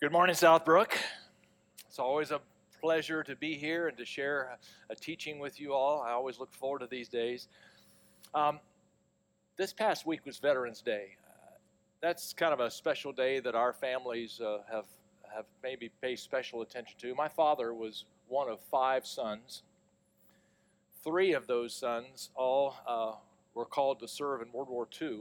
Good morning, Southbrook. It's always a pleasure to be here and to share a teaching with you all. I always look forward to these days. Um, this past week was Veterans Day. Uh, that's kind of a special day that our families uh, have have maybe paid special attention to. My father was one of five sons. Three of those sons all uh, were called to serve in World War II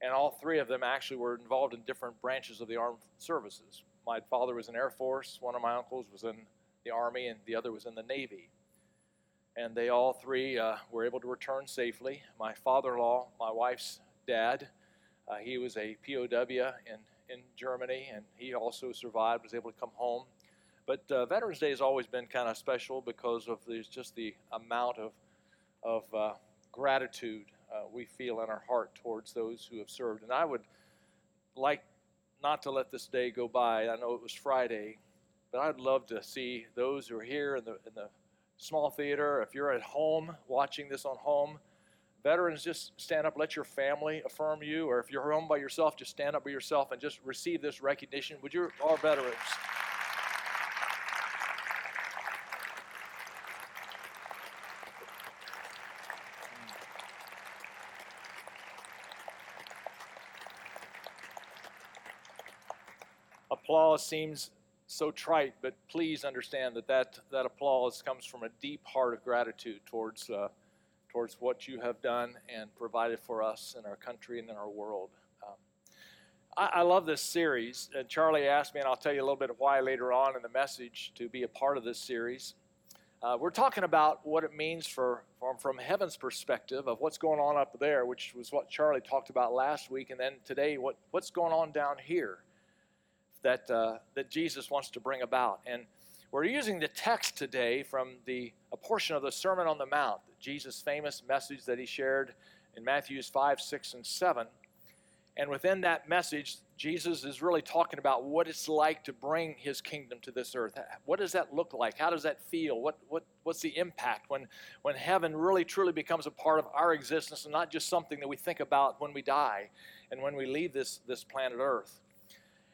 and all three of them actually were involved in different branches of the armed services. My father was in Air Force, one of my uncles was in the Army, and the other was in the Navy. And they all three uh, were able to return safely. My father in law, my wife's dad, uh, he was a POW in, in Germany, and he also survived, was able to come home. But uh, Veterans Day has always been kind of special because of there's just the amount of, of uh, gratitude uh, we feel in our heart towards those who have served. And I would like not to let this day go by. I know it was Friday, but I'd love to see those who are here in the, in the small theater. If you're at home watching this on home, veterans, just stand up, let your family affirm you. Or if you're home by yourself, just stand up by yourself and just receive this recognition. Would you, our veterans? Applause seems so trite, but please understand that that, that applause comes from a deep heart of gratitude towards, uh, towards what you have done and provided for us in our country and in our world. Um, I, I, love this series. And Charlie asked me, and I'll tell you a little bit of why later on in the message to be a part of this series. Uh, we're talking about what it means for, from, from heaven's perspective of what's going on up there, which was what Charlie talked about last week, and then today, what, what's going on down here that, uh, that Jesus wants to bring about. And we're using the text today from the, a portion of the Sermon on the Mount, Jesus' famous message that he shared in Matthews 5, 6, and 7. And within that message, Jesus is really talking about what it's like to bring his kingdom to this earth. What does that look like? How does that feel? What, what, what's the impact when, when heaven really truly becomes a part of our existence and not just something that we think about when we die and when we leave this, this planet earth?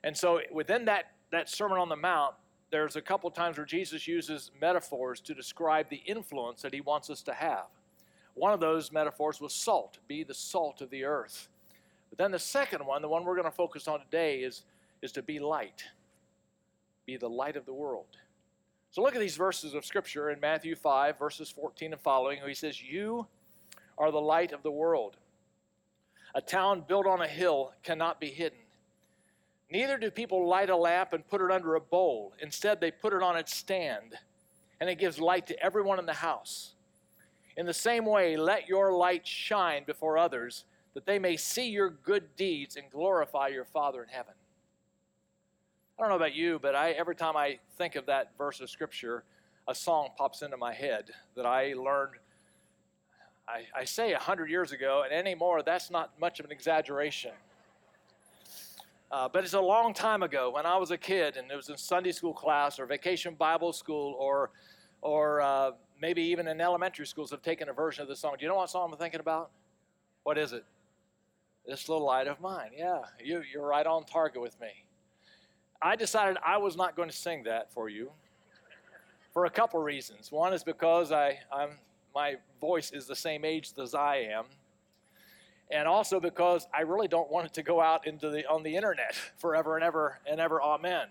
And so within that, that Sermon on the Mount, there's a couple times where Jesus uses metaphors to describe the influence that he wants us to have. One of those metaphors was salt, be the salt of the earth. But then the second one, the one we're going to focus on today, is, is to be light, be the light of the world. So look at these verses of Scripture in Matthew 5, verses 14 and following, where he says, You are the light of the world. A town built on a hill cannot be hidden. Neither do people light a lamp and put it under a bowl. Instead, they put it on its stand, and it gives light to everyone in the house. In the same way, let your light shine before others, that they may see your good deeds and glorify your Father in heaven. I don't know about you, but I, every time I think of that verse of Scripture, a song pops into my head that I learned, I, I say 100 years ago, and anymore, that's not much of an exaggeration. Uh, but it's a long time ago when I was a kid and it was in Sunday school class or vacation Bible school or, or uh, maybe even in elementary schools have taken a version of the song. Do you know what song I'm thinking about? What is it? This little light of mine. Yeah, you, you're right on target with me. I decided I was not going to sing that for you for a couple reasons. One is because I, I'm, my voice is the same age as I am and also because I really don't want it to go out into the on the internet forever and ever and ever. Amen.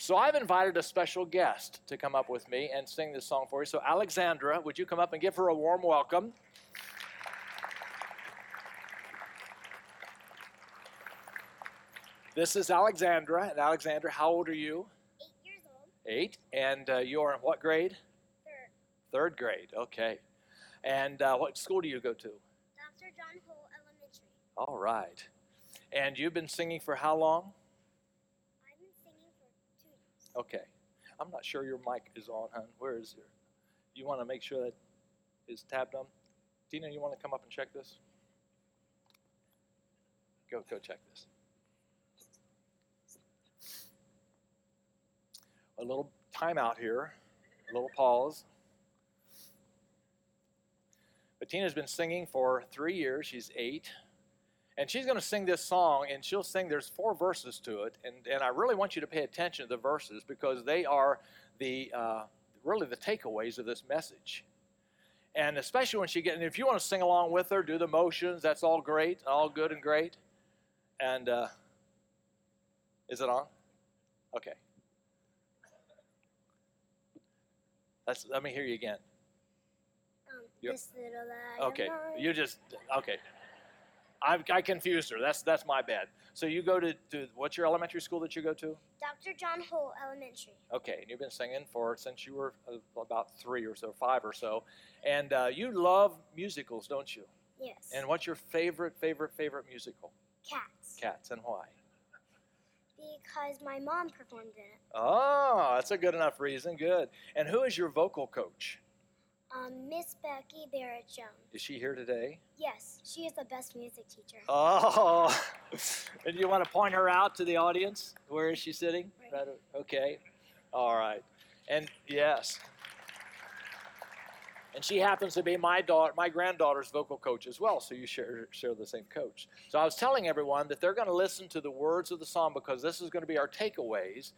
So I've invited a special guest to come up with me and sing this song for you. So Alexandra, would you come up and give her a warm welcome? This is Alexandra. And Alexandra, how old are you? Eight years old. Eight. And uh, you're in what grade? Third. Third grade. Okay. And uh, what school do you go to? Dr. John all right. And you've been singing for how long? I've been singing for two years. Okay. I'm not sure your mic is on, hon. Where is your? You want to make sure that is tabbed on? Tina, you want to come up and check this? Go, go check this. A little timeout here, a little pause. But Tina's been singing for three years. She's eight. And she's going to sing this song, and she'll sing, there's four verses to it. And, and I really want you to pay attention to the verses because they are the, uh, really the takeaways of this message. And especially when she gets, and if you want to sing along with her, do the motions, that's all great, all good and great. And uh, is it on? Okay. Let's, let me hear you again. Um, this little light Okay, you just okay. I, I confused her. That's that's my bad. So you go to, to what's your elementary school that you go to? Dr. John Hole Elementary. Okay, and you've been singing for since you were uh, about three or so, five or so, and uh, you love musicals, don't you? Yes. And what's your favorite, favorite, favorite musical? Cats. Cats, and why? Because my mom performed in it. Oh, that's a good enough reason. Good. And who is your vocal coach? Um, Miss Becky Barrett Jones. Is she here today? Yes, she is the best music teacher. Oh, and you want to point her out to the audience? Where is she sitting? Right o- Okay. All right. And yes. And she happens to be my daughter, my granddaughter's vocal coach as well. So you share share the same coach. So I was telling everyone that they're going to listen to the words of the song because this is going to be our takeaways.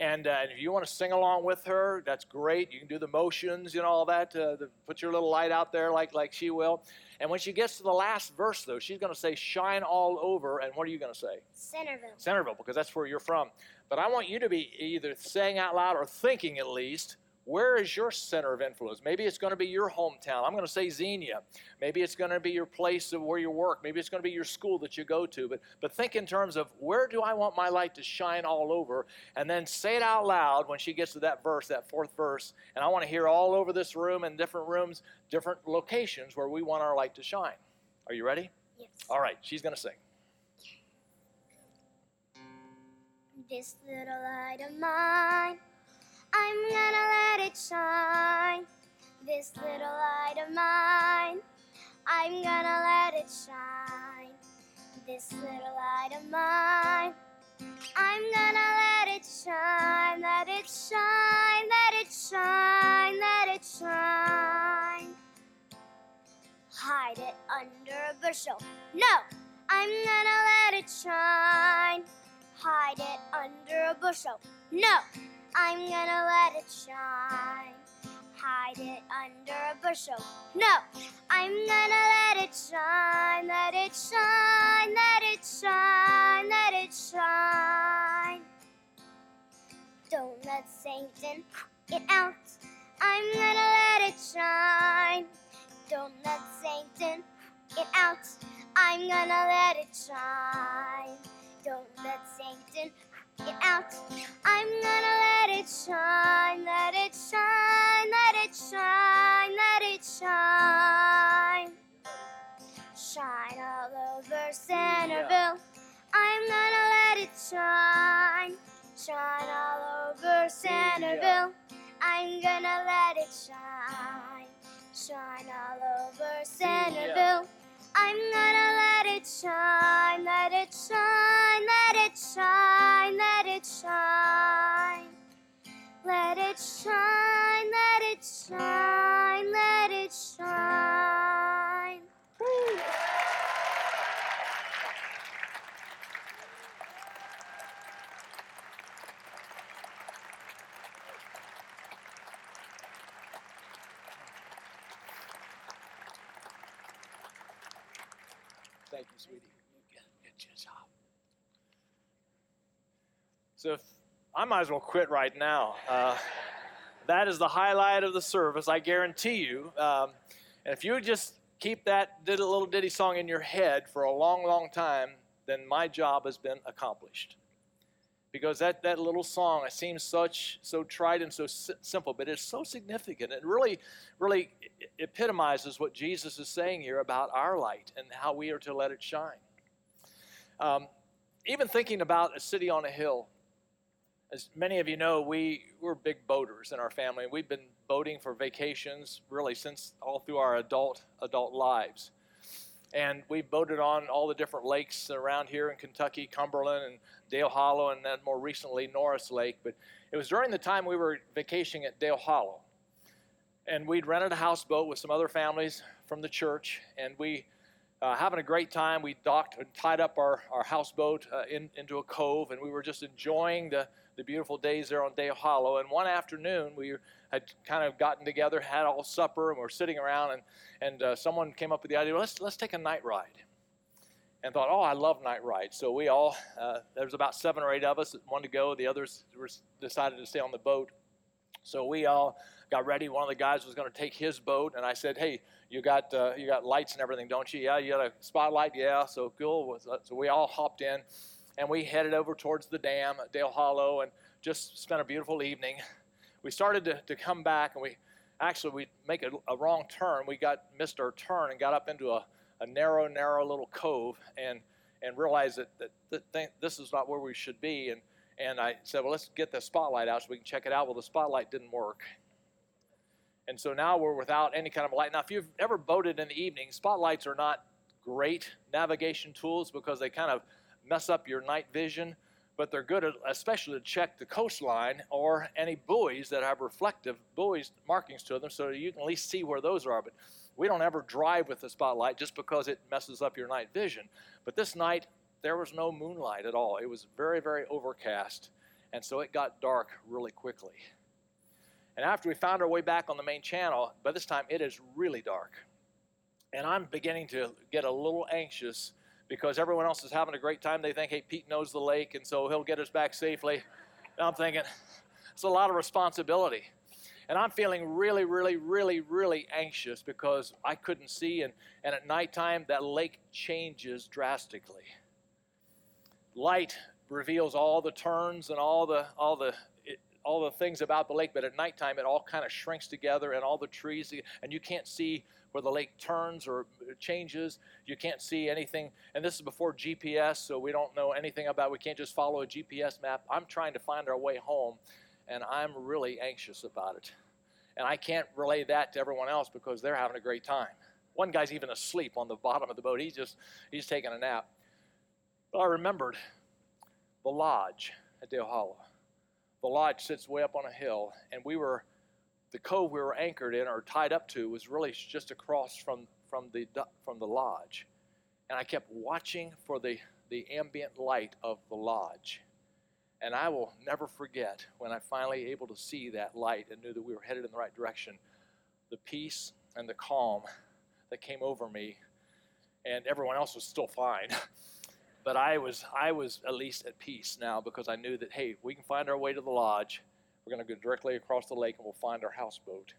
And, uh, and if you want to sing along with her, that's great. You can do the motions, you know, all that. Uh, the, put your little light out there like like she will. And when she gets to the last verse, though, she's going to say "shine all over." And what are you going to say? Centerville. Centerville, because that's where you're from. But I want you to be either saying out loud or thinking at least, where is your center of influence? Maybe it's going to be your hometown. I'm going to say Xenia. Maybe it's going to be your place of where you work. Maybe it's going to be your school that you go to. But, but think in terms of where do I want my light to shine all over? And then say it out loud when she gets to that verse, that fourth verse. And I want to hear all over this room and different rooms, different locations where we want our light to shine. Are you ready? Yes. All right, she's going to sing. This little light of mine, I'm gonna let it shine. This little light of mine, I'm gonna let it shine. This little light of mine, I'm gonna let it shine. Let it shine, let it shine, let it shine. Hide it under a bushel. No, I'm gonna let it shine hide it under a bushel. No, I'm gonna let it shine. Hide it under a bushel. No, I'm gonna let it shine. Let it shine. Let it shine. Let it shine. Don't let Satan it out. I'm gonna let it shine. Don't let Satan it out. I'm gonna let it shine. Don't let Satan out. I'm gonna let it shine, let it shine, let it shine, let it shine. Shine all over Centerville. I'm gonna let it shine. Shine all over Centerville. I'm gonna let it shine. Shine all over Centerville. I'm gonna let it shine, let it shine, let shine, let it shine. Let it shine, let it shine, let it shine. Thank you, sweetie. Good, good job. So if, I might as well quit right now. Uh, that is the highlight of the service, I guarantee you. Um, and if you just keep that little ditty song in your head for a long, long time, then my job has been accomplished. Because that, that little song, it seems such so trite and so si- simple, but it's so significant. It really, really epitomizes what Jesus is saying here about our light and how we are to let it shine. Um, even thinking about a city on a hill, as many of you know, we, we're big boaters in our family. We've been boating for vacations really since all through our adult adult lives. And we boated on all the different lakes around here in Kentucky, Cumberland and Dale Hollow, and then more recently Norris Lake. But it was during the time we were vacationing at Dale Hollow. And we'd rented a houseboat with some other families from the church, and we uh, having a great time. We docked and tied up our, our houseboat uh, in, into a cove, and we were just enjoying the, the beautiful days there on Dale Hollow. And one afternoon, we had kind of gotten together, had all supper, and we are sitting around, and, and uh, someone came up with the idea, let's, let's take a night ride. And thought, oh, I love night rides. So we all, uh, there was about seven or eight of us that wanted to go. The others were, decided to stay on the boat. So we all got ready. One of the guys was going to take his boat, and I said, hey, you got uh, you got lights and everything, don't you? Yeah, you got a spotlight. Yeah, so cool. So we all hopped in, and we headed over towards the dam at Dale Hollow, and just spent a beautiful evening. We started to, to come back, and we actually we make a, a wrong turn. We got missed our turn and got up into a, a narrow, narrow little cove, and and realized that, that, that this is not where we should be. And and I said, well, let's get the spotlight out so we can check it out. Well, the spotlight didn't work. And so now we're without any kind of light. Now, if you've ever boated in the evening, spotlights are not great navigation tools because they kind of mess up your night vision, but they're good, especially to check the coastline or any buoys that have reflective buoys markings to them so you can at least see where those are. But we don't ever drive with the spotlight just because it messes up your night vision. But this night, there was no moonlight at all. It was very, very overcast, and so it got dark really quickly. And after we found our way back on the main channel, by this time it is really dark. And I'm beginning to get a little anxious because everyone else is having a great time. They think, hey, Pete knows the lake, and so he'll get us back safely. And I'm thinking, it's a lot of responsibility. And I'm feeling really, really, really, really anxious because I couldn't see. And, and at nighttime, that lake changes drastically. Light reveals all the turns and all the, all the all the things about the lake, but at nighttime it all kind of shrinks together and all the trees, and you can't see where the lake turns or changes. You can't see anything. And this is before GPS, so we don't know anything about We can't just follow a GPS map. I'm trying to find our way home, and I'm really anxious about it. And I can't relay that to everyone else because they're having a great time. One guy's even asleep on the bottom of the boat. He's just he's taking a nap. But I remembered the lodge at Dale Hollow the lodge sits way up on a hill, and we were the cove we were anchored in or tied up to was really just across from from the from the lodge, and I kept watching for the the ambient light of the lodge, and I will never forget when I finally able to see that light and knew that we were headed in the right direction, the peace and the calm that came over me, and everyone else was still fine. But I was, I was at least at peace now because I knew that, hey, we can find our way to the lodge. We're going to go directly across the lake and we'll find our houseboat.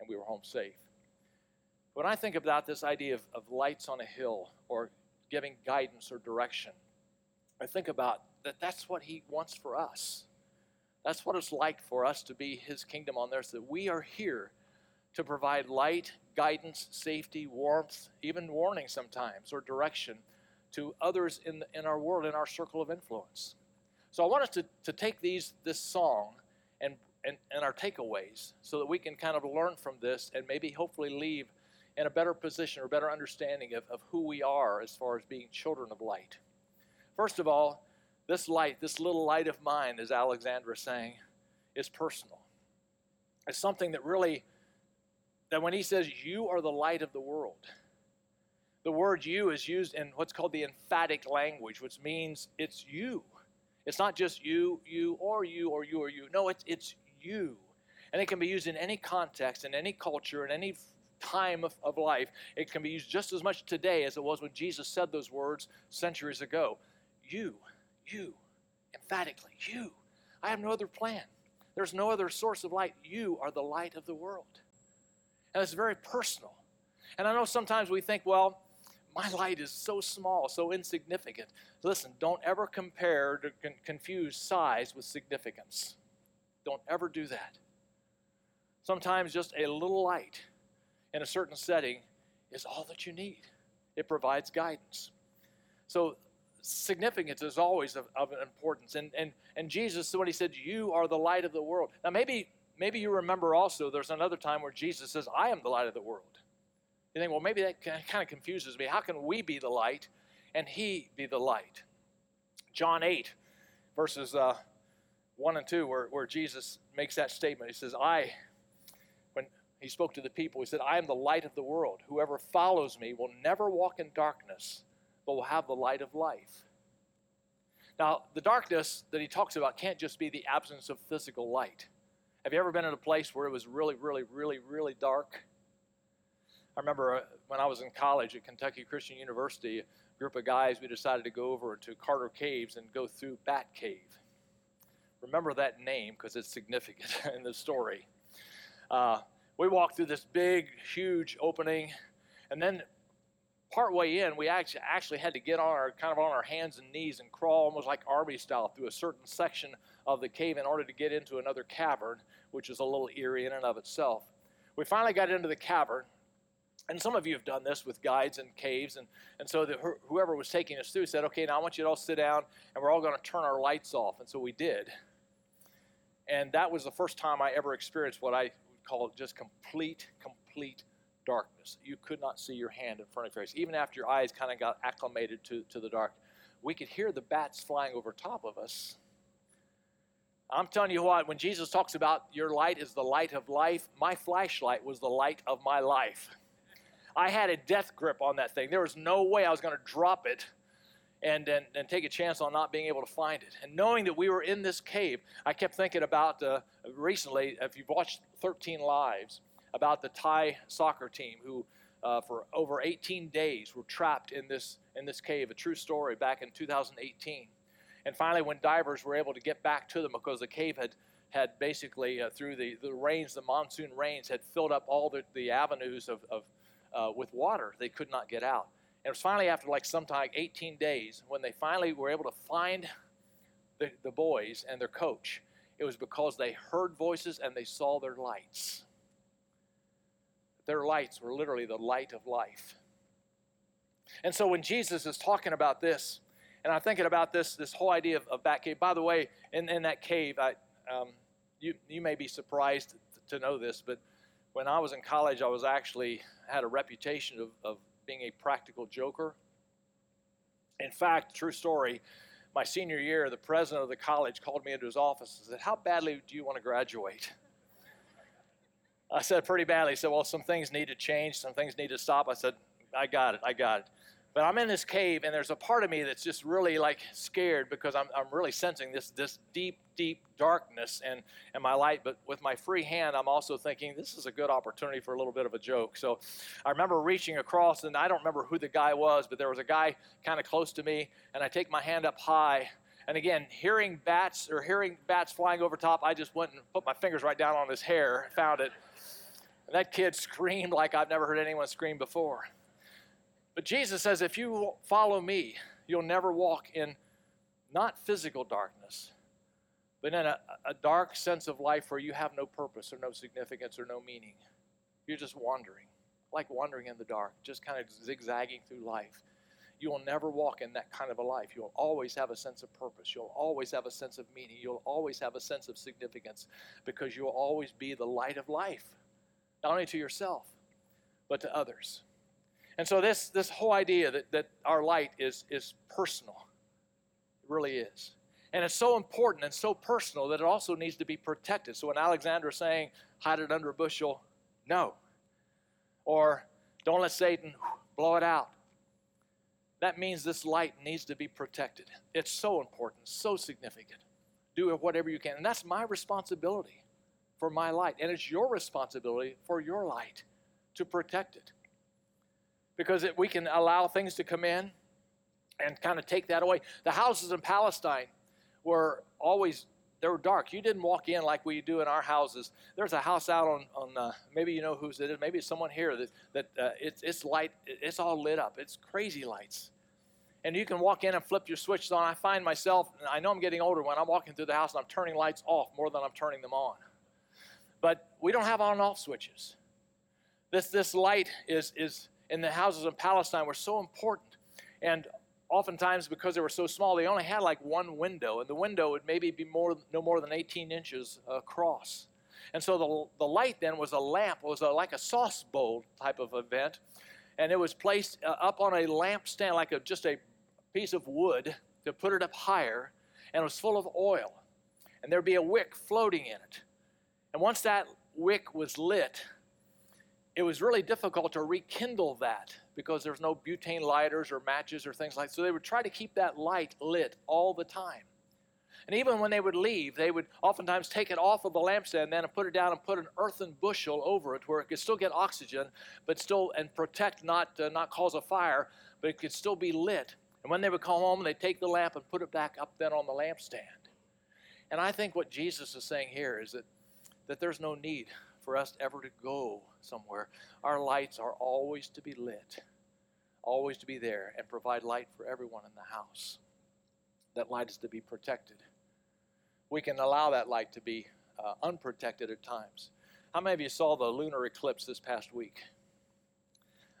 And we were home safe. When I think about this idea of, of lights on a hill or giving guidance or direction, I think about that that's what he wants for us. That's what it's like for us to be his kingdom on earth, that we are here to provide light, guidance, safety, warmth, even warning sometimes, or direction to others in, in our world, in our circle of influence. So I want us to, to take these, this song and, and, and our takeaways so that we can kind of learn from this and maybe hopefully leave in a better position or better understanding of, of who we are as far as being children of light. First of all, this light, this little light of mine, as Alexandra is saying, is personal. It's something that really, that when he says, You are the light of the world, the word you is used in what's called the emphatic language, which means it's you. It's not just you, you, or you, or you, or you. No, it's, it's you. And it can be used in any context, in any culture, in any time of, of life. It can be used just as much today as it was when Jesus said those words centuries ago. You, you, emphatically, you. I have no other plan. There's no other source of light. You are the light of the world. And it's very personal. And I know sometimes we think, well, my light is so small, so insignificant. Listen, don't ever compare to con- confuse size with significance. Don't ever do that. Sometimes just a little light in a certain setting is all that you need. It provides guidance. So significance is always of, of importance. And, and, and Jesus, when he said, You are the light of the world. Now, maybe, maybe you remember also there's another time where Jesus says, I am the light of the world. You think, well, maybe that kind of confuses me. How can we be the light and he be the light? John 8, verses uh, 1 and 2, where, where Jesus makes that statement. He says, I, when, He spoke to the people. He said, I am the light of the world. Whoever follows me will never walk in darkness, but will have the light of life. Now, the darkness that he talks about can't just be the absence of physical light. Have you ever been in a place where it was really, really, really, really dark? I remember uh, when I was in college at Kentucky Christian University, a group of guys, we decided to go over to Carter Caves and go through Bat Cave. Remember that name because it's significant in the story. Uh, we walked through this big, huge opening, and then partway in, we actually actually had to get on our kind of on our hands and knees and crawl almost like army style through a certain section of the cave in order to get into another cavern, which is a little eerie in and of itself. We finally got into the cavern, and some of you have done this with guides and caves, and, and so the, whoever was taking us through said, okay, now I want you to all sit down, and we're all going to turn our lights off. And so we did. And that was the first time I ever experienced what I would call just complete, complete darkness. You could not see your hand in front of your face. Even after your eyes kind of got acclimated to, to the dark, we could hear the bats flying over top of us. I'm telling you what, when Jesus talks about your light is the light of life, my flashlight was the light of my life. I had a death grip on that thing. There was no way I was going to drop it and, and, and, take a chance on not being able to find it. And knowing that we were in this cave, I kept thinking about uh, recently, if you've watched 13 Lives, about the Thai soccer team who, uh, for over 18 days, were trapped in this, in this cave. A true story back in 2018. And finally, when divers were able to get back to them because the cave had, had basically, uh, through the, the rains, the monsoon rains, had filled up all the, the avenues of, of uh, with water, they could not get out. And it was finally after like sometime 18 days when they finally were able to find the, the boys and their coach. It was because they heard voices and they saw their lights. Their lights were literally the light of life. And so when Jesus is talking about this, and I'm thinking about this, this whole idea of, of that cave. By the way, in, in that cave, I, um, you, you may be surprised to know this, but when I was in college, I was actually had a reputation of, of being a practical joker. In fact, true story, my senior year, the president of the college called me into his office and said, How badly do you want to graduate? I said, pretty badly. He said, well, some things need to change, some things need to stop. I said, I got it, I got it. But I'm in this cave, and there's a part of me that's just really like scared because I'm, I'm really sensing this, this deep, deep darkness and, and my light. But with my free hand, I'm also thinking this is a good opportunity for a little bit of a joke. So I remember reaching across, and I don't remember who the guy was, but there was a guy kind of close to me, and I take my hand up high. And again, hearing bats or hearing bats flying over top, I just went and put my fingers right down on his hair, found it. And that kid screamed like I've never heard anyone scream before. But Jesus says, if you follow me, you'll never walk in not physical darkness, but in a, a, dark sense of life where you have no purpose or no significance or no meaning. You're just wandering, like wandering in the dark, just kind of zigzagging through life. You will never walk in that kind of a life. You'll always have a sense of purpose. You'll always have a sense of meaning. You'll always have a sense of significance because you'll always be the light of life not only to yourself, but to others. And so this, this whole idea that, that our light is, is personal, it really is. And it's so important and so personal that it also needs to be protected. So when Alexander is saying, hide it under a bushel, no. Or don't let Satan blow it out. That means this light needs to be protected. It's so important, so significant. Do whatever you can. And that's my responsibility for my light. And it's your responsibility for your light to protect it. Because it, we can allow things to come in and kind of take that away. The houses in Palestine were always they were dark. You didn't walk in like we do in our houses. There's a house out on, on uh, maybe you know whose it is. Maybe it's someone here that, that uh, it's, it's light, it's all lit up. It's crazy lights. And you can walk in and flip your switches on. I find myself, I know I'm getting older when I'm walking through the house and I'm turning lights off more than I'm turning them on. But we don't have on and off switches. This, this light is, is in the houses in Palestine were so important. And oftentimes, because they were so small, they only had like one window, and the window would maybe be more, no more than 18 inches across. And so the, the light then was a lamp, was a, like a sauce bowl type of event, and it was placed uh, up on a lamp stand, like a, just a piece of wood to put it up higher, and it was full of oil. And there'd be a wick floating in it. And once that wick was lit, it was really difficult to rekindle that because there's no butane lighters or matches or things like that. so they would try to keep that light lit all the time and even when they would leave they would oftentimes take it off of the lampstand then and put it down and put an earthen bushel over it where it could still get oxygen but still and protect not uh, not cause a fire but it could still be lit and when they would come home they'd take the lamp and put it back up then on the lampstand and i think what jesus is saying here is that that there's no need for us ever to go somewhere. Our lights are always to be lit, always to be there, and provide light for everyone in the house. That light is to be protected. We can allow that light to be uh, unprotected at times. How many of you saw the lunar eclipse this past week?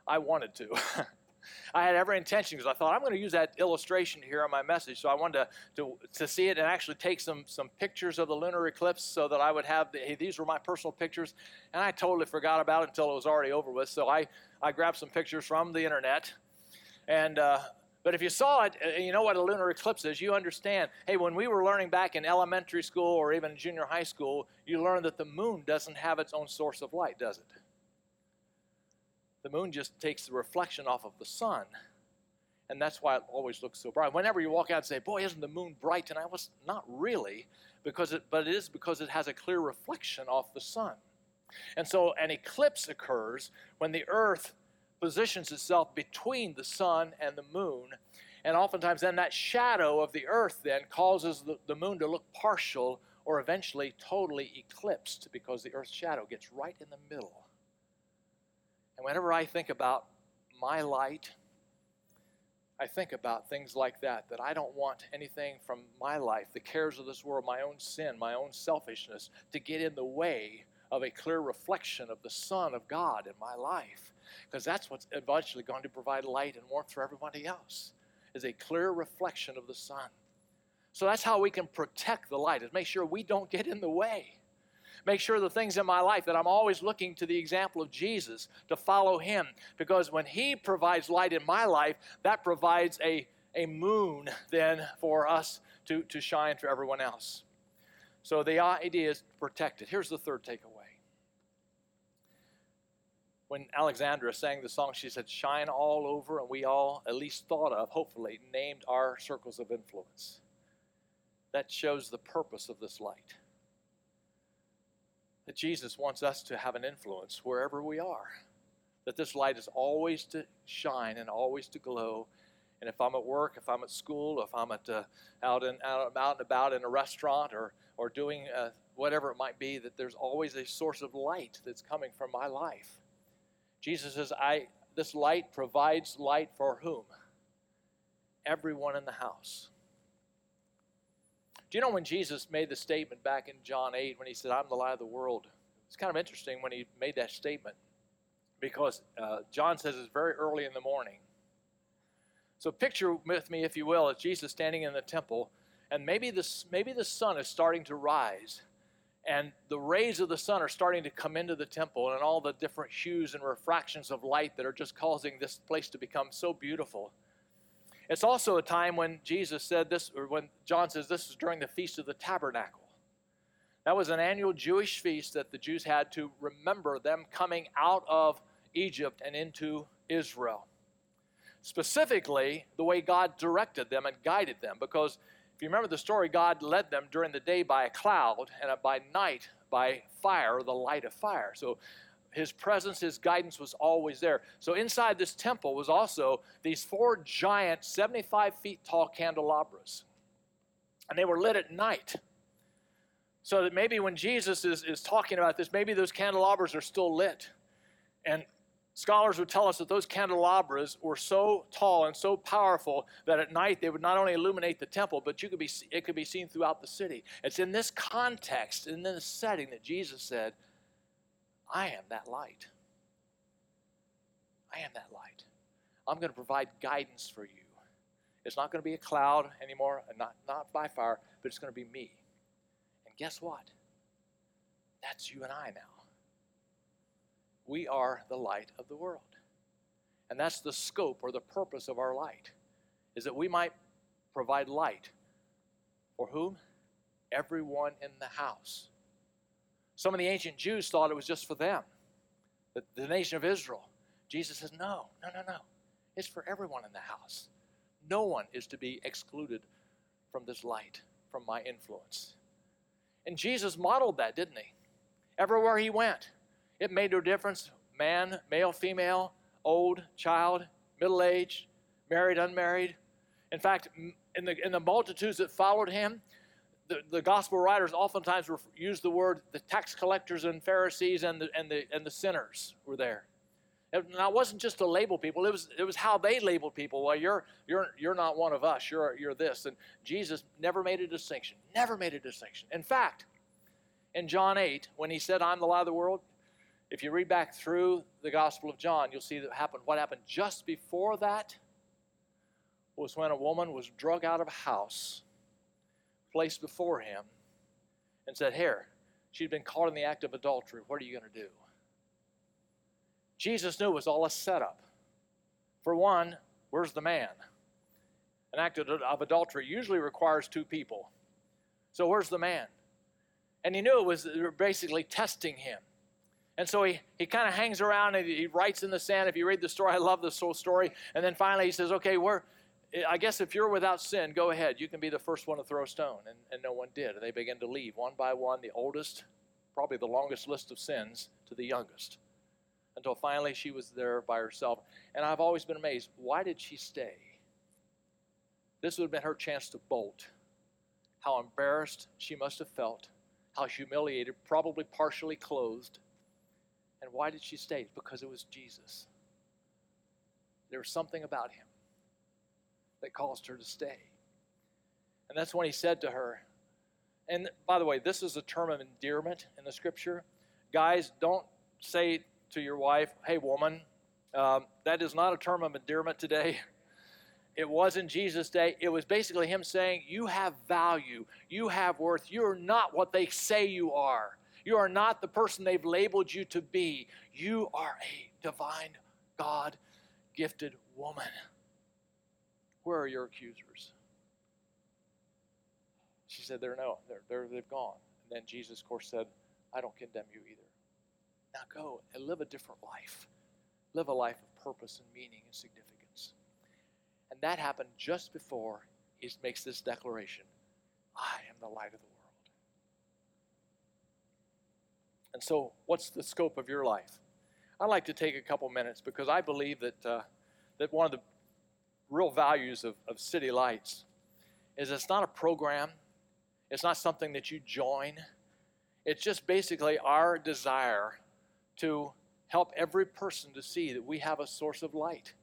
I wanted to. I had every intention because I thought I'm going to use that illustration here on my message. So I wanted to, to, to see it and actually take some, some pictures of the lunar eclipse so that I would have the, hey, these were my personal pictures. And I totally forgot about it until it was already over with. So I, I grabbed some pictures from the internet. And, uh, but if you saw it, uh, you know what a lunar eclipse is, you understand. Hey, when we were learning back in elementary school or even junior high school, you learned that the moon doesn't have its own source of light, does it? The moon just takes the reflection off of the sun. And that's why it always looks so bright. Whenever you walk out and say, Boy, isn't the moon bright tonight? Well, not really, because it, but it is because it has a clear reflection off the sun. And so an eclipse occurs when the earth positions itself between the sun and the moon. And oftentimes, then that shadow of the earth then causes the, the moon to look partial or eventually totally eclipsed because the earth's shadow gets right in the middle. And whenever I think about my light, I think about things like that, that I don't want anything from my life, the cares of this world, my own sin, my own selfishness, to get in the way of a clear reflection of the Son of God in my life. Because that's what's eventually going to provide light and warmth for everybody else, is a clear reflection of the Son. So that's how we can protect the light, is make sure we don't get in the way. Make sure the things in my life that I'm always looking to the example of Jesus to follow him. Because when he provides light in my life, that provides a, a moon then for us to, to shine for everyone else. So the idea is protected. Here's the third takeaway. When Alexandra sang the song, she said, Shine all over, and we all, at least thought of, hopefully, named our circles of influence. That shows the purpose of this light that Jesus wants us to have an influence wherever we are. That this light is always to shine and always to glow. And if I'm at work, if I'm at school, if I'm at uh, out and out, out and about in a restaurant or or doing uh, whatever it might be, that there's always a source of light that's coming from my life. Jesus says, "I this light provides light for whom? Everyone in the house." Do you know when Jesus made the statement back in John 8 when he said, I'm the light of the world? It's kind of interesting when he made that statement because uh, John says it's very early in the morning. So picture with me, if you will, as Jesus standing in the temple, and maybe, this, maybe the sun is starting to rise, and the rays of the sun are starting to come into the temple, and all the different hues and refractions of light that are just causing this place to become so beautiful. It's also a time when Jesus said this, or when John says this is during the Feast of the Tabernacle. That was an annual Jewish feast that the Jews had to remember them coming out of Egypt and into Israel. Specifically, the way God directed them and guided them. Because if you remember the story, God led them during the day by a cloud and by night by fire, the light of fire. So his presence, his guidance was always there. So inside this temple was also these four giant, 75 feet tall candelabras. And they were lit at night. So that maybe when Jesus is, is talking about this, maybe those candelabras are still lit. And scholars would tell us that those candelabras were so tall and so powerful that at night they would not only illuminate the temple, but you could be, it could be seen throughout the city. It's in this context, in this setting, that Jesus said, I am that light. I am that light. I'm going to provide guidance for you. It's not going to be a cloud anymore, and not, not by fire, but it's going to be me. And guess what? That's you and I now. We are the light of the world. And that's the scope or the purpose of our light, is that we might provide light for whom? Everyone in the house. Some of the ancient Jews thought it was just for them. the, the nation of Israel. Jesus says, No, no, no, no. It's for everyone in the house. No one is to be excluded from this light, from my influence. And Jesus modeled that, didn't he? Everywhere he went, it made no difference man, male, female, old, child, middle aged, married, unmarried. In fact, in the, in the multitudes that followed him, the, the gospel writers oftentimes use the word the tax collectors and Pharisees and the, and the, and the sinners were there. Now, it wasn't just to label people, it was, it was how they labeled people. Well, you're, you're, you're not one of us, you're, you're this. And Jesus never made a distinction, never made a distinction. In fact, in John 8, when he said, I'm the light of the world, if you read back through the Gospel of John, you'll see that happened. What happened just before that was when a woman was drug out of a house, placed before him, and said, Here, she'd been caught in the act of adultery. What are you going to do? Jesus knew it was all a setup. For one, where's the man? An act of, adultery usually requires two people. So where's the man? And he knew it was basically testing him. And so he, he kind of hangs around and he writes in the sand. If you read the story, I love this whole story. And then finally he says, Okay, we're, I guess if you're without sin, go ahead. You can be the first one to throw a stone. And, and no one did. And they began to leave one by one, the oldest, probably the longest list of sins, to the youngest. Until finally she was there by herself. And I've always been amazed. Why did she stay? This would have been her chance to bolt. How embarrassed she must have felt. How humiliated, probably partially clothed and why did she stay? Because it was Jesus. There was something about him that caused her to stay. And that's when he said to her, and by the way, this is a term of endearment in the scripture. Guys, don't say to your wife, hey, woman, um, that is not a term of endearment today. It was in Jesus' day. It was basically him saying, You have value. You have worth. You're not what they say you are. You are not the person they've labeled you to be. You are a divine, God gifted woman. Where are your accusers? She said, They're no, they're, they're, they've gone. And then Jesus, of course, said, I don't condemn you either. Now go and live a different life. Live a life of purpose and meaning and significance. And that happened just before he makes this declaration I am the light of the world. And so, what's the scope of your life? I'd like to take a couple minutes because I believe that, uh, that one of the real values of, of City Lights is it's not a program, it's not something that you join. It's just basically our desire to help every person to see that we have a source of light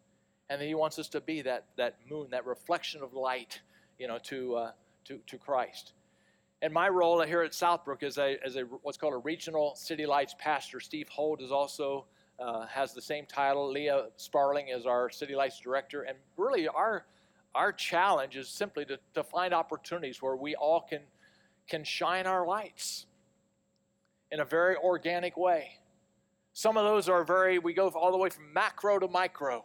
and that he wants us to be that, that moon, that reflection of light, you know, to, uh, to, to Christ. And my role here at Southbrook is a, as a what's called a regional City Lights pastor. Steve Holt is also uh, has the same title. Leah Sparling is our City Lights director. And really, our our challenge is simply to, to find opportunities where we all can can shine our lights in a very organic way. Some of those are very we go all the way from macro to micro.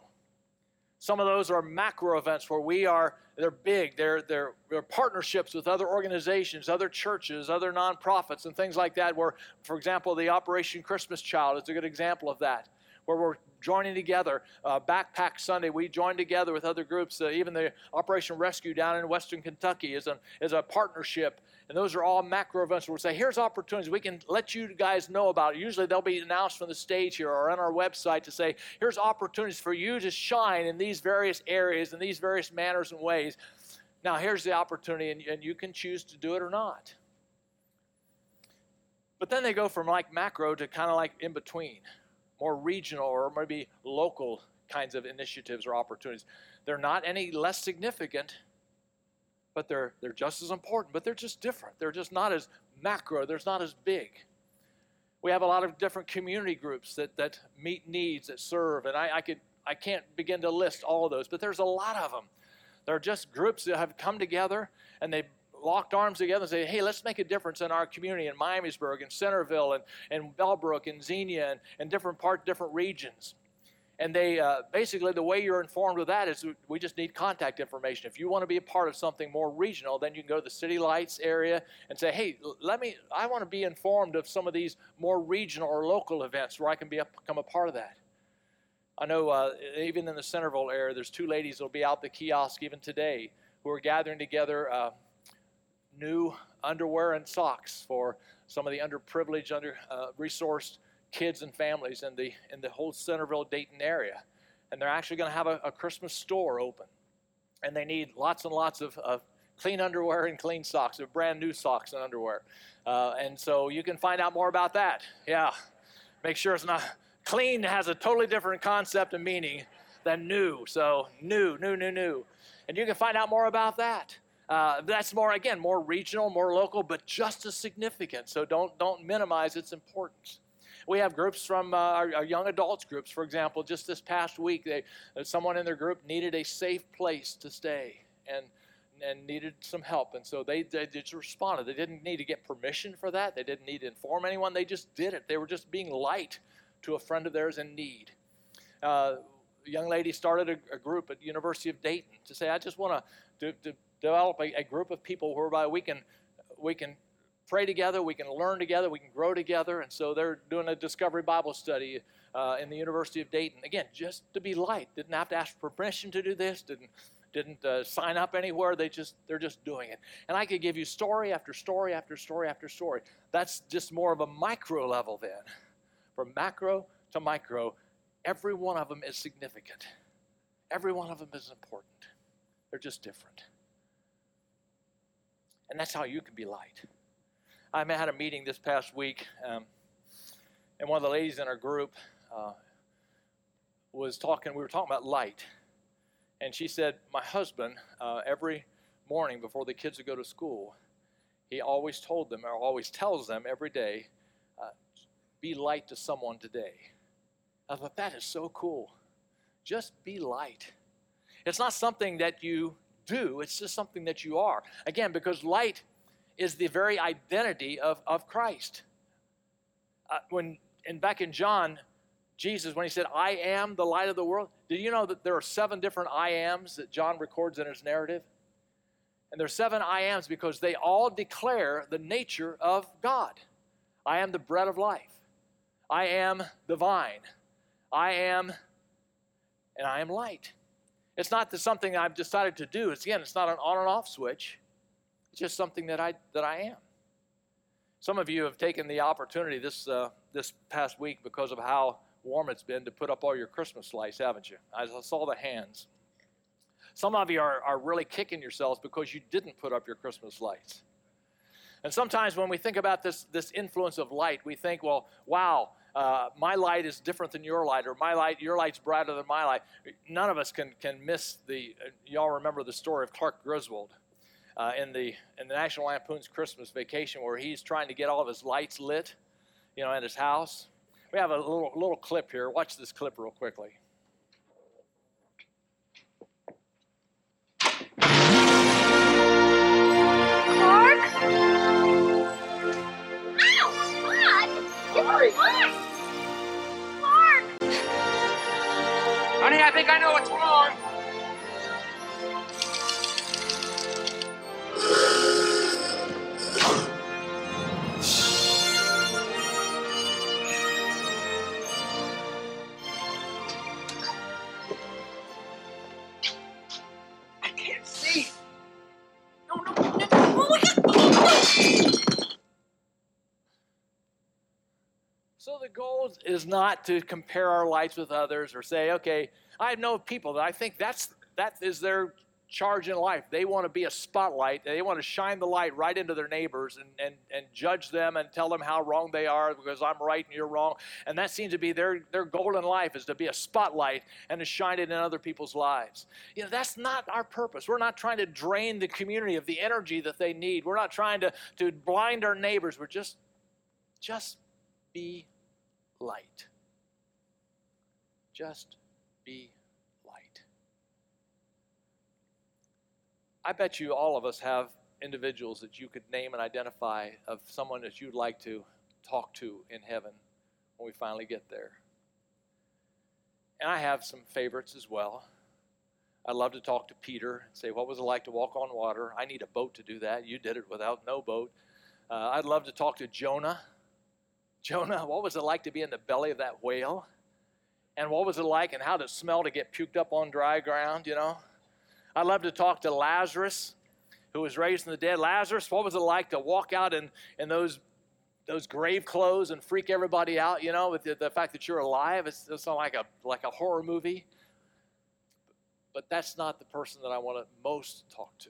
Some of those are macro events where we are, they're big, they're, they're, they're, partnerships with other organizations, other churches, other nonprofits, and things like that. Where, for example, the Operation Christmas Child is a good example of that, where we're joining together. Uh, Backpack Sunday, we join together with other groups. Uh, even the Operation Rescue down in Western Kentucky is a, is a partnership and those are all macro events we say, here's opportunities we can let you guys know about. It. Usually they'll be announced from the stage here or on our website to say, here's opportunities for you to shine in these various areas, in these various manners and ways. Now, here's the opportunity, and, and you can choose to do it or not. But then they go from like macro to kind of like in between, more regional or maybe local kinds of initiatives or opportunities. They're not any less significant but they're, they're just as important, but they're just different. They're just not as macro, they're not as big. We have a lot of different community groups that, that meet needs, that serve, and I, I, could, I can't begin to list all of those, but there's a lot of them. They're just groups that have come together and they've locked arms together and say, hey, let's make a difference in our community in Miamisburg and Centerville and, and Bellbrook and Xenia and, and different part, different regions. And they uh, basically, the way you're informed of that is we just need contact information. If you want to be a part of something more regional, then you can go to the City Lights area and say, hey, let me, I want to be informed of some of these more regional or local events where I can be a, become a part of that. I know uh, even in the Centerville area, there's two ladies that will be out the kiosk even today who are gathering together uh, new underwear and socks for some of the underprivileged, under uh, resourced kids and families in the in the whole Centerville Dayton area, and they're actually going to have a, a, Christmas store open, and they need lots and lots of, of clean underwear and clean socks, or brand new socks and underwear, uh, and so you can find out more about that. Yeah, make sure it's not clean has a totally different concept and meaning than new. So new, new, new, new, and you can find out more about that. Uh, that's more again more regional more local but just as significant so don't don't minimize its importance we have groups from uh, our, our, young adults groups, for example. Just this past week, they, uh, someone in their group needed a safe place to stay and and needed some help, and so they, they just responded. They didn't need to get permission for that. They didn't need to inform anyone. They just did it. They were just being light to a friend of theirs in need. Uh, a young lady started a, a, group at the University of Dayton to say, I just want to, to develop a, a, group of people whereby we can we can pray together, we can learn together, we can grow together. And so they're doing a discovery Bible study uh, in the University of Dayton. Again, just to be light. Didn't have to ask permission to do this. Didn't didn't uh, sign up anywhere. They just they're just doing it. And I could give you story after story after story after story. That's just more of a micro level then. From macro to micro, every one of them is significant. Every one of them is important. They're just different. And that's how you can be light. I had a meeting this past week, um, and one of the ladies in our group uh, was talking. We were talking about light, and she said, "My husband, uh, every morning before the kids would go to school, he always told them, or always tells them every day, uh, be light to someone today." I thought that is so cool. Just be light. It's not something that you do; it's just something that you are. Again, because light is the very identity of, of Christ. Uh, when and back in John, Jesus, when he said, I am the light of the world, did you know that there are seven different I ams that John records in his narrative? And there are seven I ams because they all declare the nature of God. I am the bread of life. I am the vine. I am, and I am light. It's not something I've decided to do. It's again, it's not an on and off switch. It's just something that I that I am. Some of you have taken the opportunity this uh, this past week because of how warm it's been to put up all your Christmas lights, haven't you? I saw the hands. Some of you are, are really kicking yourselves because you didn't put up your Christmas lights. And sometimes when we think about this, this influence of light, we think, well, wow, uh, my light is different than your light, or my light, your light's brighter than my light. None of us can, can miss the, uh, y'all remember the story of Clark Griswold uh, in the in the National Lampoon's Christmas Vacation, where he's trying to get all of his lights lit, you know, at his house. We have a little little clip here. Watch this clip real quickly. I think I know what's wrong. I can't see. No, no, no, oh, no, no. So the goal is not to compare our lights with others or say, okay, I know people that I think that's that is their charge in life. They want to be a spotlight. They want to shine the light right into their neighbors and, and, and judge them and tell them how wrong they are because I'm right and you're wrong. And that seems to be their, their goal in life is to be a spotlight and to shine it in other people's lives. You know, that's not our purpose. We're not trying to drain the community of the energy that they need. We're not trying to, to blind our neighbors. We're just, just be light. Just be light. I bet you all of us have individuals that you could name and identify of someone that you'd like to talk to in heaven when we finally get there. And I have some favorites as well. I'd love to talk to Peter and say, What was it like to walk on water? I need a boat to do that. You did it without no boat. Uh, I'd love to talk to Jonah. Jonah, what was it like to be in the belly of that whale? And what was it like and how did it smell to get puked up on dry ground, you know? I'd love to talk to Lazarus, who was raised from the dead. Lazarus, what was it like to walk out in, in those those grave clothes and freak everybody out, you know, with the, the fact that you're alive. It's, it's not like a like a horror movie. But that's not the person that I want to most talk to.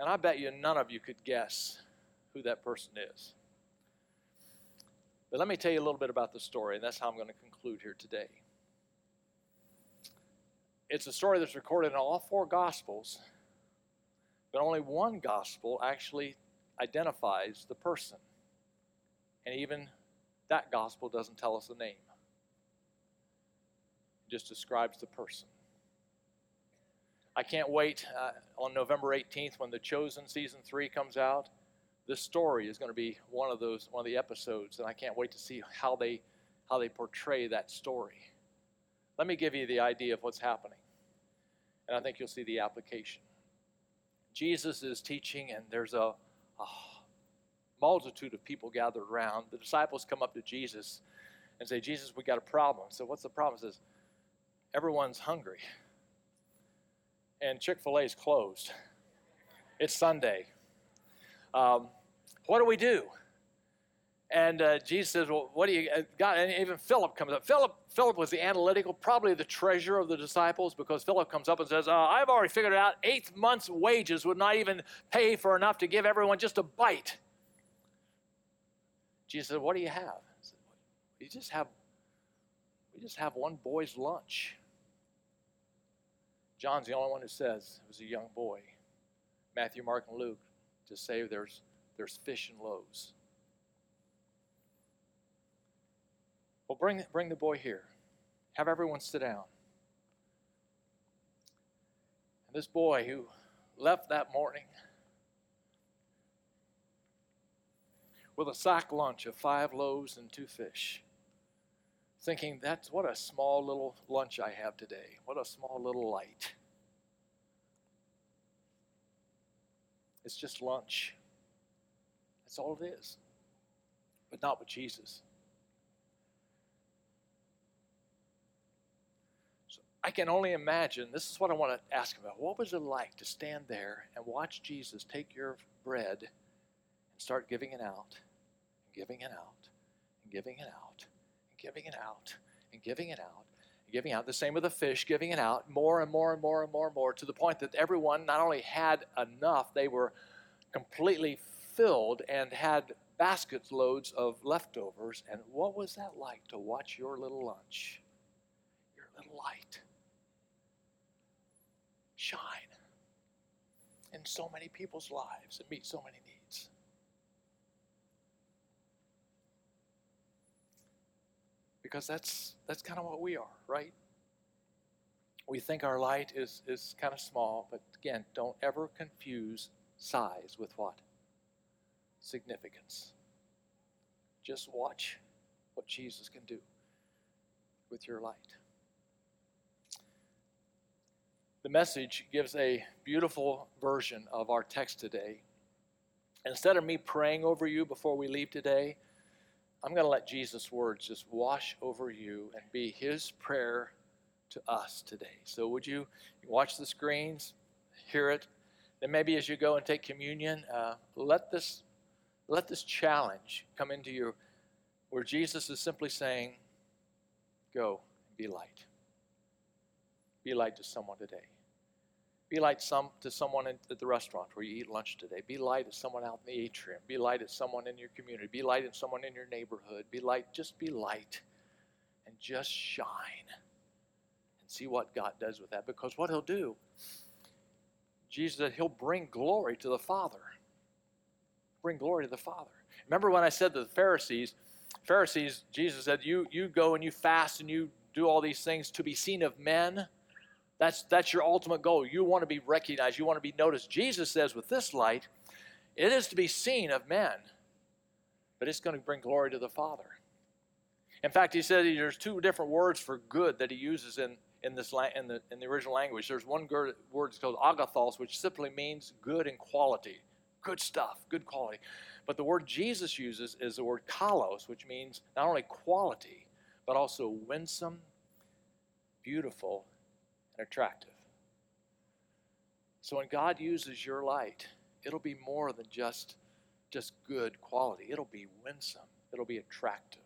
And I bet you none of you could guess who that person is. But let me tell you a little bit about the story, and that's how I'm going to conclude here today. It's a story that's recorded in all four Gospels, but only one Gospel actually identifies the person. And even that Gospel doesn't tell us the name, it just describes the person. I can't wait uh, on November 18th when The Chosen season three comes out. This story is going to be one of those one of the episodes, and I can't wait to see how they how they portray that story. Let me give you the idea of what's happening, and I think you'll see the application. Jesus is teaching, and there's a, a multitude of people gathered around. The disciples come up to Jesus and say, "Jesus, we got a problem." So, what's the problem? He says, "Everyone's hungry." and Chick fil A is closed. It's Sunday. Um, what do we do? And uh, Jesus says, Well, what do you uh, got? And even Philip comes up. Philip, Philip was the analytical, probably the treasurer of the disciples, because Philip comes up and says, uh, I've already figured it out. Eight months' wages would not even pay for enough to give everyone just a bite. Jesus said, What do you have? Said, we just have we just have one boy's lunch. John's the only one who says it was a young boy. Matthew, Mark, and Luke just say there's, there's fish and loaves. Well, bring, bring the boy here. Have everyone sit down. And this boy who left that morning with a sack lunch of five loaves and two fish thinking, that's what a small little lunch I have today. What a small little light. It's just lunch. That's all it is. But not with Jesus. I can only imagine, this is what I want to ask about. What was it like to stand there and watch Jesus take your bread and start giving it out, and giving it out, and giving it out? and giving it out and giving it out and giving out. The same with the fish, giving it out more and more and more and more and more to the point that everyone not only had enough, they were completely filled and had baskets loads of leftovers. And what was that like to watch your little lunch, your little light shine in so many people's lives and meet so many needs? because that's that's kind of what we are, right? We think our light is is kind of small, but again, don't ever confuse size with what? Significance. Just watch what Jesus can do with your light. The message gives a beautiful version of our text today. Instead of me praying over you before we leave today, I'm going to let Jesus' words just wash over you and be his prayer to us today. So, would you watch the screens, hear it? Then maybe as you go and take communion, uh, let this let this challenge come into you, where Jesus is simply saying, "Go and be light. Be light to someone today." Be light some, to someone at the restaurant where you eat lunch today. Be light to someone out in the atrium. Be light to someone in your community. Be light to someone in your neighborhood. Be light. Just be light and just shine and see what God does with that. Because what He'll do, Jesus said, He'll bring glory to the Father. Bring glory to the Father. Remember when I said to the Pharisees, Pharisees, Jesus said, you, you go and you fast and you do all these things to be seen of men. That's, that's your ultimate goal. You want to be recognized, you want to be noticed. Jesus says, with this light, it is to be seen of men, but it's going to bring glory to the Father. In fact, he said there's two different words for good that he uses in, in, this, in, the, in the original language. There's one word, called agathos, which simply means good in quality, good stuff, good quality. But the word Jesus uses is the word kalos, which means not only quality, but also winsome, beautiful, and attractive. So when God uses your light, it'll be more than just just good quality. It'll be winsome. It'll be attractive.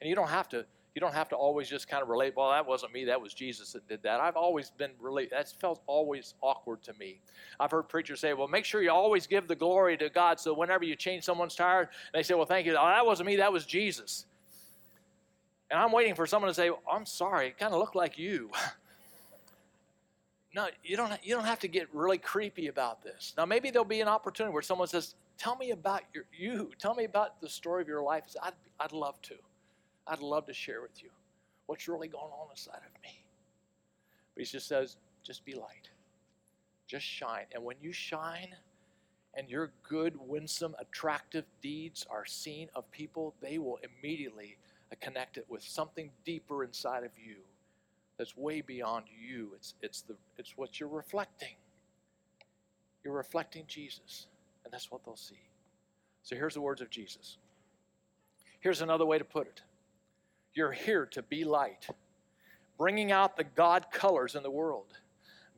And you don't have to you don't have to always just kind of relate, well, that wasn't me, that was Jesus that did that. I've always been really that's felt always awkward to me. I've heard preachers say, well, make sure you always give the glory to God so whenever you change someone's tire, they say, well, thank you. Oh, that wasn't me, that was Jesus. And I'm waiting for someone to say, well, I'm sorry, it kind of looked like you. no, you don't, you don't have to get really creepy about this. Now, maybe there'll be an opportunity where someone says, Tell me about your, you. Tell me about the story of your life. I'd, I'd love to. I'd love to share with you what's really going on inside of me. But he just says, Just be light, just shine. And when you shine, and your good, winsome, attractive deeds are seen of people, they will immediately connect it with something deeper inside of you that's way beyond you. It's, it's, the, it's what you're reflecting. You're reflecting Jesus, and that's what they'll see. So here's the words of Jesus. Here's another way to put it You're here to be light, bringing out the God colors in the world.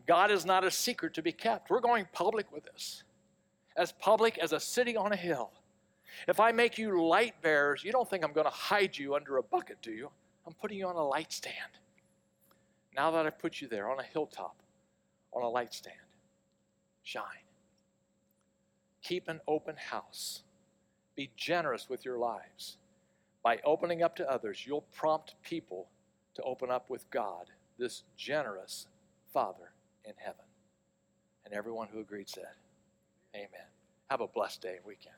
God is not a secret to be kept. We're going public with this, as public as a city on a hill. If I make you light bearers, you don't think I'm going to hide you under a bucket, do you? I'm putting you on a light stand. Now that I've put you there on a hilltop, on a light stand, shine. Keep an open house. Be generous with your lives. By opening up to others, you'll prompt people to open up with God, this generous Father in heaven. And everyone who agreed said, Amen. Have a blessed day and weekend.